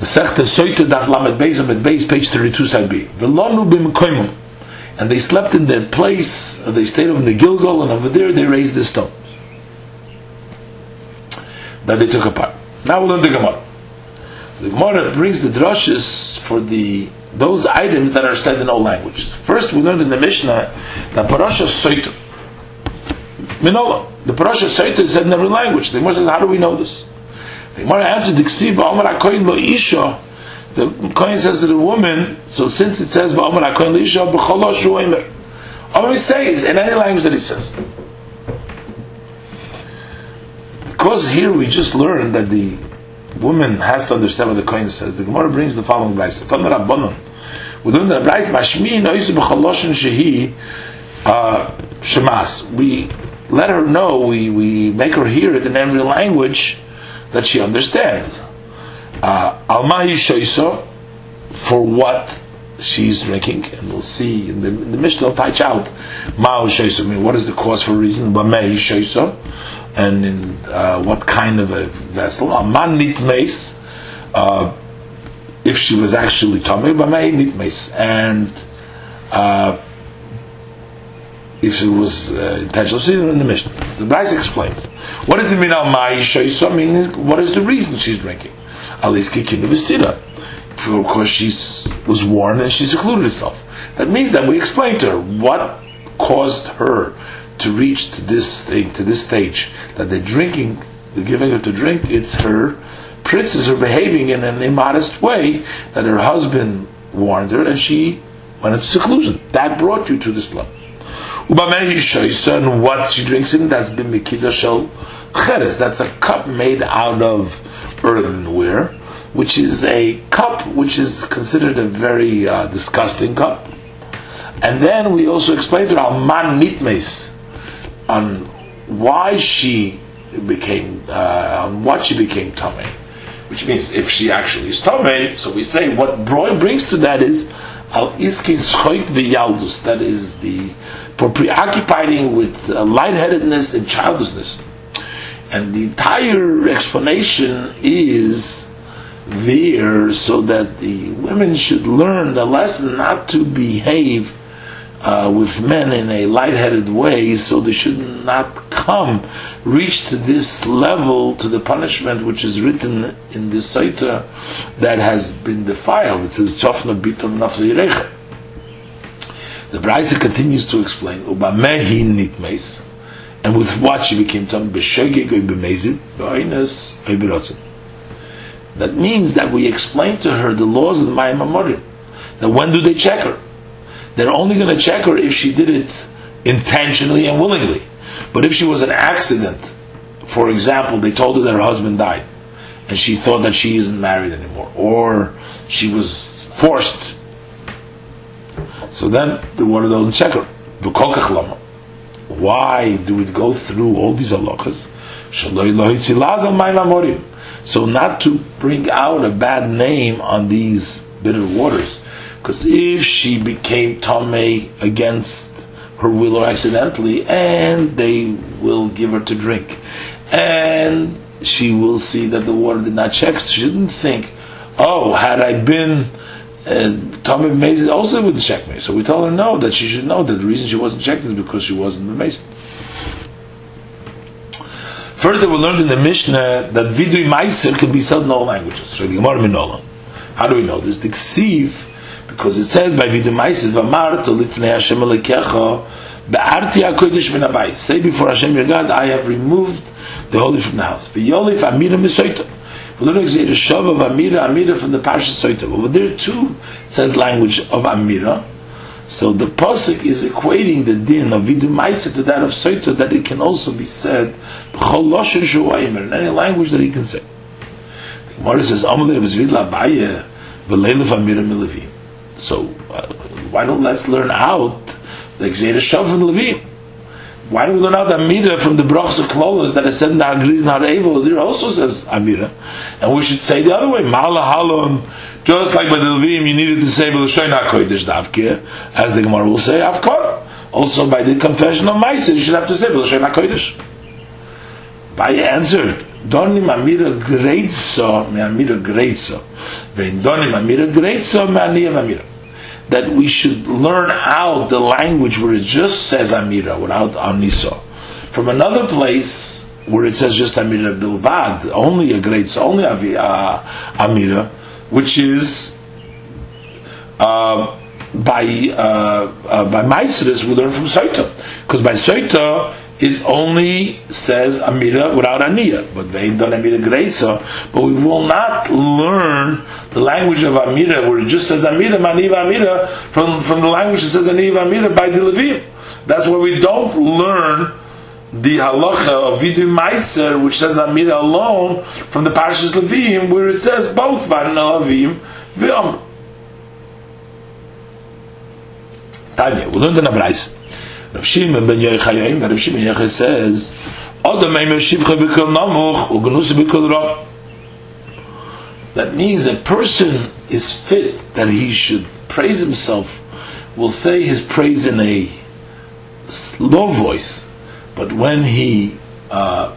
The Sechta Soita Daf Lamed Beis Lamed Beis, page 32, side B. Velonu b'mekoimim. And they slept in their place, uh, they stayed over in the Gilgal, and over there they raised the stones that they took apart. Now we'll learn the Gemara. The Gemara brings the drushes for the those items that are said in all languages. First, we learned in the Mishnah that Parasha Soita, Minola, the Parasha Soita is said in every language. The Gemara says, how do we know this? The Gemara answered, the Ksiva, Omar HaKoyin Lo Isha, the Kohen says to the woman, so since it says, Omar HaKoyin Lo Isha, B'cholosh Ru'emer, Omar says, in any language that it says. Because here we just learned that the woman has to understand what the Kohen says. The Gemara brings the following brayse. Ton Rabbanon. We learn that brayse mashmi noisu b'chaloshin shehi uh, shemas. We let her know. We we make her hear it in every language that she understands. Uh, Almahi shoiso for what she's drinking, and we'll see in the, in the Mishnah will touch out mao shoiso. I mean, what is the cause for reason? Bamei shoiso and in uh, what kind of a vessel. A man nit mace, uh, if she was actually tummy, may nit mace, and uh, if she was uh, intentional. See in the Mishnah. The Bryce explains. What does it mean? Al mai shoyso mean what is the reason she's drinking? Aliski kinu vestida. Of course, she was warned and she secluded herself. That means that we explained to her what caused her to reach to this to this stage, that they're drinking, they're giving her to drink, it's her princes are behaving in an immodest way that her husband warned her and she went into seclusion. That brought you to this level. And what she drinks in, that's been Mikida Shel Cheres. That's a cup made out of earthenware, which is a cup which is considered a very uh, disgusting cup. And then we also explained to her man nitmes on why she became, uh, on what she became tummy. Which means if she actually is tummy, so we say what Broy brings to that is al iski schoit v'yaldus. That is the for preoccupying with uh, lightheadedness and childlessness. And the entire explanation is there so that the women should learn the lesson not to behave uh, with men in a lightheaded way, so they should not come, reach to this level, to the punishment which is written in the Saita that has been defiled. It says, The Braisa continues to explain, and with what she became tam, b'shegeg. That means that we explain to her the laws of the Mayim Amorim. That when do they check her? they're only going to check her if she did it intentionally and willingly. But if she was an accident, for example, they told her that her husband died, and she thought that she isn't married anymore, or she was forced. So then the water doesn't check her. Why do we go through all these halachas? So not to bring out a bad name on these bitter waters. Because if she became Tomei against her will or accidentally, and they will give her to drink, and she will see that the water did not check, she shouldn't think, oh, had I been Tomei Mason, also wouldn't check me. So we told her no, that she should know that the reason she wasn't checked is because she wasn't the Mason. Further, we learned in the Mishnah that vidui meiser can be said in all languages. How do we know this? The because it says by vidumaisis v'amar to lifnei Hashem alekecha be'arti min. Say before Hashem your God, I have removed the holy from the house. We learn the shav of amira, amira from the parsha soita. Over there too, it says language of amira. So the pasuk is equating the din of vidumaisa to that of soita, that it can also be said in any language that he can say. The Gemara says, "Amalei was vidla baye v'leilu amira milevi." So uh, why don't let's learn out the Gzeira Shav from Levi? Why don't we learn out Amira from the Brachs of Klolas that is said in the Agriz and Harevo? There also says Amira. And we should say the other way, Mala Halon, just like by the Levim, you needed to say B'Lashoin HaKodesh Davke, as the Gemara will say, Avkor. Also by the confession of Meiser, you should have to say B'Lashoin HaKodesh. By answered, donim amira greitso me amira greitso vein donim amira greitso me aniyam amira that we should learn out the language where it just says amira without aniso. From another place where it says just amira bilvad only a great only uh, amira which is uh, by uh, uh, by Maisris we learn from Saita. Because by Saita it only says Amira without Aniya, but they done Amira Greisa. But we will not learn the language of Amira where it just says Amira, Maniva Amira from, from the language that says Aniva Amira by the Levim. That's why we don't learn the halacha of Vidu Meiser, which says Amira alone, from the Parshas Levim, where it says both Van Levim V'Am. Tanya, we learned in Abraisa. Rav Shimon ben Yochai Rav Shimon Yochai says, Adam Eimer Shivcha B'Kol Namuch U'Gnusa B'Kol Ra. That means a person is fit that he should praise himself, will say his praise in a low voice, but when he uh,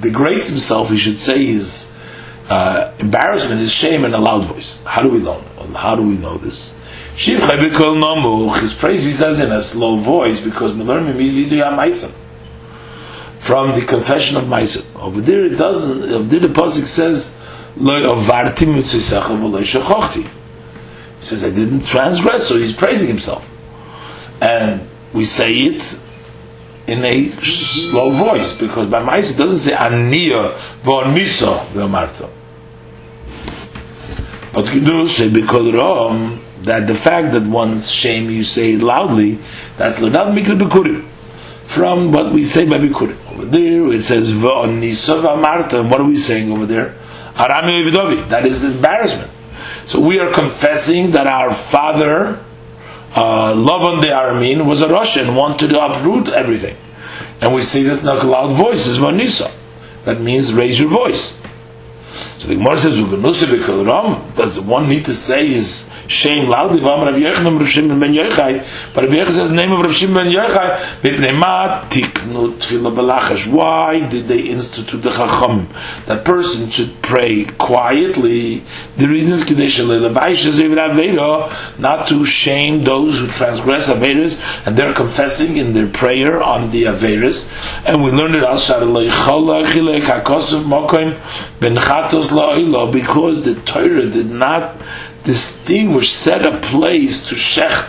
degrades himself, he should say his uh, embarrassment, his shame in a loud voice. How do we know? How do we know this? His praise he says in a slow voice because we learn from the confession of Maisa. Over there it doesn't. Over there the pasuk says He says I didn't transgress, so he's praising himself, and we say it in a slow voice because by Maisa doesn't say Aniya v'Amarta. But Kiddush say because Rom that the fact that one's shame you say loudly, that's not mikra bikurim. From what we say by bikurim. Over there it says v'onisov marta. And what are we saying over there? That is embarrassment. So we are confessing that our father, uh, Lavan the Aramin, was a Russian, wanted to uproot everything. And we say this in a loud voice, is Vanisa. That means raise your voice. So the Gemara says, Does one need to say his shame loudly? But Rabbi Yechon says the name of Rav Shimon ben Yochai, Why did they institute the Chacham? That person should pray quietly. The reason is not to shame those who transgress Averis, and they're confessing in their prayer on the Averis. And we learned it also because the Torah did not distinguish, set a place to shecht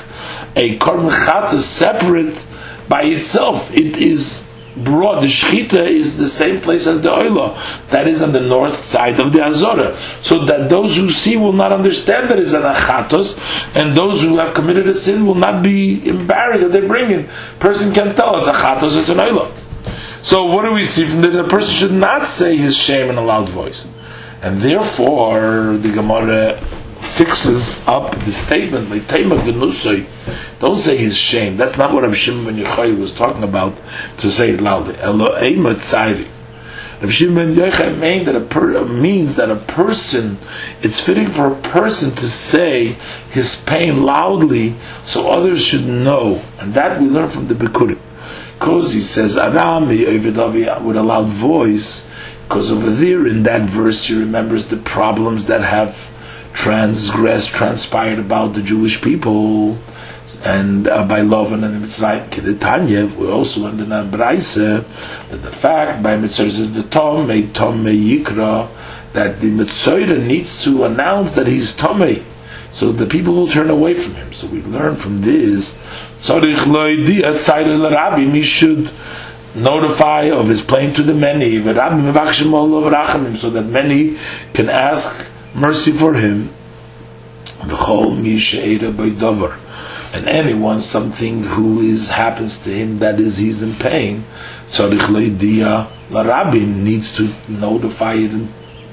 a korban chata separate by itself. It is broad. The shechita is the same place as the oila. That is on the north side of the Azora. So that those who see will not understand that it's an achatos, and those who have committed a sin will not be embarrassed that they bring in. Person can tell it's achatos, it's an oila. So what do we see from that? A person should not say his shame in a loud voice. And therefore, the Gemara fixes up the statement like Taima. Don't say his shame. That's not what Rabbi Shimon ben Yochai was talking about to say it loudly. Eloheim Tzayri. Rabbi Shimon ben Yochai that a means that a person, it's fitting for a person to say his pain loudly so others should know. And that we learn from the Bikurim. Because he says, Arami with a loud voice, because over there in that verse he remembers the problems that have transgressed, transpired about the Jewish people, and uh, by Lavan Mitzrayim Kedetanya, we also learned in Abraise that the fact by Mitzrayim says the Tom Tom Yikra that the Mitzrayim needs to announce that he's Tomei. So the people will turn away from him. So we learn from this. He should notify of his plane to the many, so that many can ask mercy for him. And anyone, something who is happens to him that is he's in pain, needs to notify it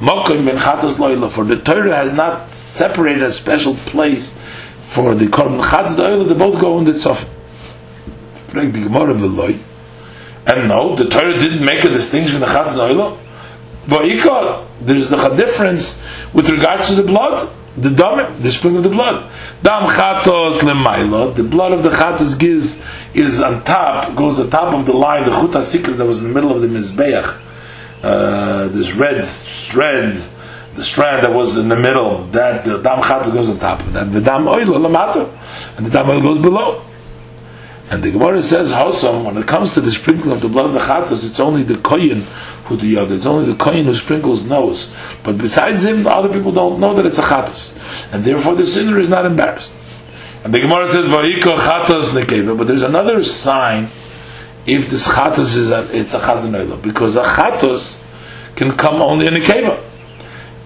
Mokim ben chatas loila. For the Torah has not separated a special place for the korban chatas. They both go in the. Bring the Gemara v'loy. And no, the Torah didn't make a distinction in the chatas loila. V'ikar, there's the difference with regards to the blood the dam, the spring of the blood. Dam chatos lemaila, the blood of the chatos gives is on top, goes on top of the line, the chuta secret that was in the middle of the mizbeach. Uh, this red strand, the strand that was in the middle, that the dam chatos goes on top of that. The dam oil lamato, and the dam oil goes below. And the Gemara says, Hosam, when it comes to the sprinkling of the blood of the chatos, it's only the koyin who the other. It's only the kohen who sprinkles knows. But besides him, other people don't know that it's a chatos, and therefore the sinner is not embarrassed. And the Gemara says, "Vayiko chatos nekeva." But there's another sign if this chatos is a, it's a chazan because a chatos can come only in a keva,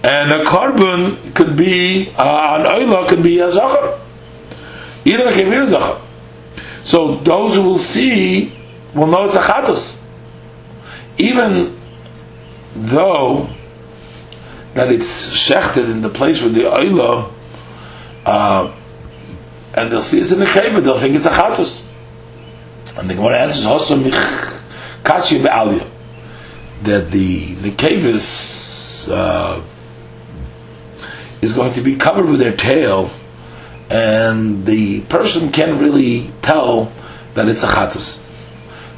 and a carbon could be uh, an oila could be a zachar, either a a zachar. So those who will see will know it's a chatos. Even though that it's shechted in the place where the oila, uh, and they'll see it's in the keva, they'll think it's a chatos. And the Gemara answers also kasya be'aliyah that the the uh, is going to be covered with their tail, and the person can't really tell that it's a chatos.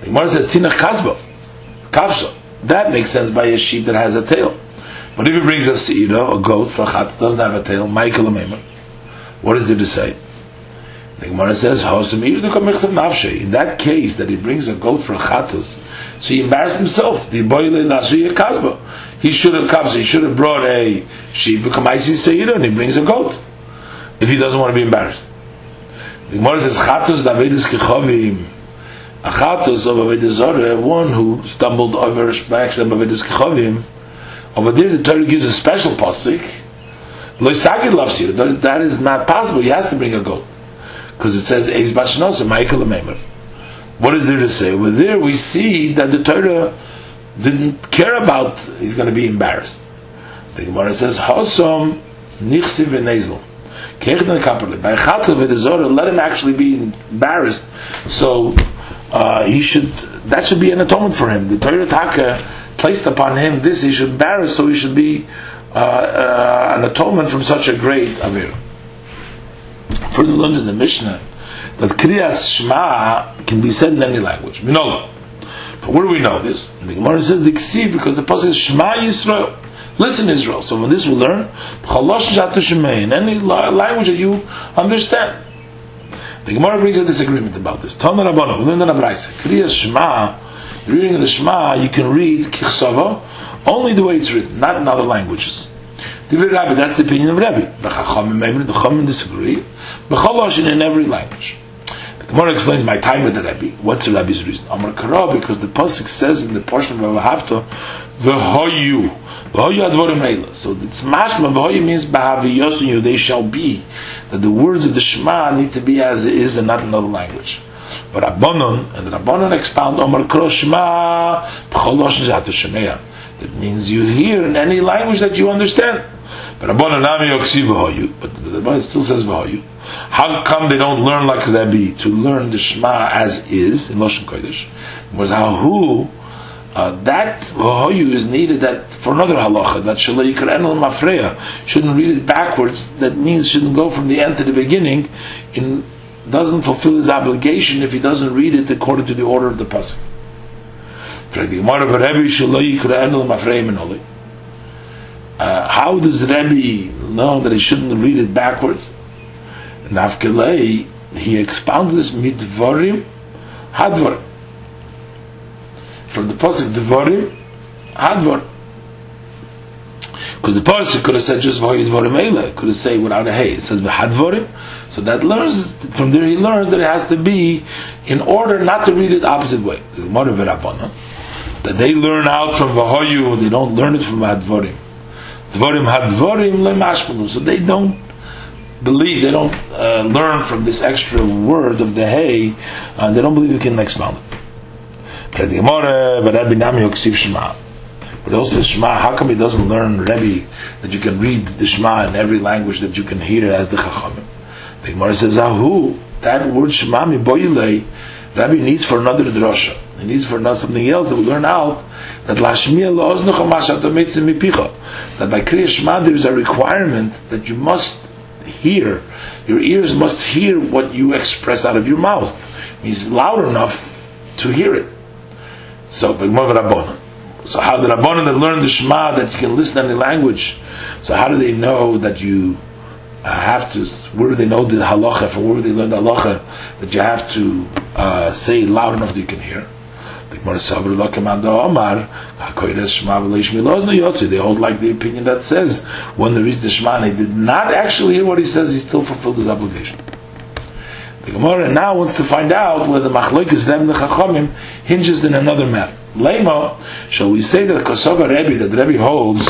The Gemara says tinach kasba, kapsa. That makes sense by a sheep that has a tail. But if he brings a you know, a goat for a chat, doesn't have a tail, Michael what is there to say? The Gemara says, In that case, that he brings a goat for a chatus, so he embarrassed himself. The boy kasba. He should have come, he should have brought a sheep, become icy seira, and he brings a goat. If he doesn't want to be embarrassed. The Gemara says, chatus davidis kichovim achatos of Avodah Zorah, one who stumbled over by accident of Avodah Kechavim, over there the Torah gives a special pasuk. Loisagid loves you. That is not possible. He has to bring a goat because it says Eis Bashnosa Michael Meimer. What is there to say? Well, there we see that the Torah didn't care about. He's going to be embarrassed. The Gemara says Hosom Nichsiv V'Nezel. By let him actually be embarrassed. So uh, he should that should be an atonement for him. The Torah Taka placed upon him this he should bear, so he should be uh, uh, an atonement from such a great avir. Further learned in the Mishnah that Kriyas Shema can be said in any language. Know. But where do we know this? The Gemara says the Ksiv because the pasuk is Shema Yisrael. Listen, Israel. So from this we learn in any language that you understand. The Gemara brings a disagreement about this. Tana Rabbana, we learned in Abraisa. Kriyas Shema, the reading of the Shema, you can read Kichsava only the way it's written, not in other languages. The Rabbi, that's the opinion of Rabbi. The Chachamim, the Chachamim disagree. B'chaloshin in every language. The Gemara explains my time with the Rabbi. What's the Rabbi's reason? Amar Kara, because the pasuk says in the portion of Avahafta, V'hoyu. V'hoyu advorim eila. So it's mashma, V'hoyu means B'haviyosun they shall be that the words of the Shema need to be as it is and not another language. But Rabbanon, and Rabbanon expound Omar Kro Shema That means you hear in any language that you understand. But Rabbanon Nami Yoksi But the Rabbanon still says V'hoyu. How come they don't learn like Rabbi to learn the Shema as is in Lashon Kodesh? Was how who uh, that vahoyu is needed that for another halacha that shalayikar enel mafreya shouldn't read it backwards. That means shouldn't go from the end to the beginning. In doesn't fulfill his obligation if he doesn't read it according to the order of the pasuk. Uh, how does Rebbe know that he shouldn't read it backwards? Nafkelei, he expounds this mitvarim hadvar from the pasuk Devarim Hadvar. Because the pasuk could have said just Vayidvarim Eila, could have said without a hey. It says Hadvarim. So that learns from there he learns that it has to be in order not to read it opposite way. That they learn out from Vahoyu, they don't learn it from Hadvarim. Dvarim Hadvarim Lemashmalu. So they don't believe, they don't uh, learn from this extra word of the hay, uh, they don't believe you can expound it. But also Shema, how come he doesn't learn Rebbe that you can read the Shema in every language that you can hear as the Chachamim? The Gemara says, Ahu, that word Shema mi boyilei, Rabbi needs for another drasha. He needs for another something else that we learn out that lashmiya lo'oznucha mashat mipicha. That by Kriya Shema there is a requirement that you must hear. Your ears must hear what you express out of your mouth. It means loud enough to hear it. So, so how Rabbanon that learn the Shema that you can listen any language? So how do they know that you have to? Where do they know the halacha? From where do they learn the halacha that you have to uh, say loud enough that you can hear? They hold like the opinion that says when they the Shema and he did not actually hear what he says, he still fulfilled his obligation. The Gemara now wants to find out whether Machlokes Rebbe and the Chachamim hinges in another matter. Lema, shall we say that Kosoga Rebbe, that Rebbe holds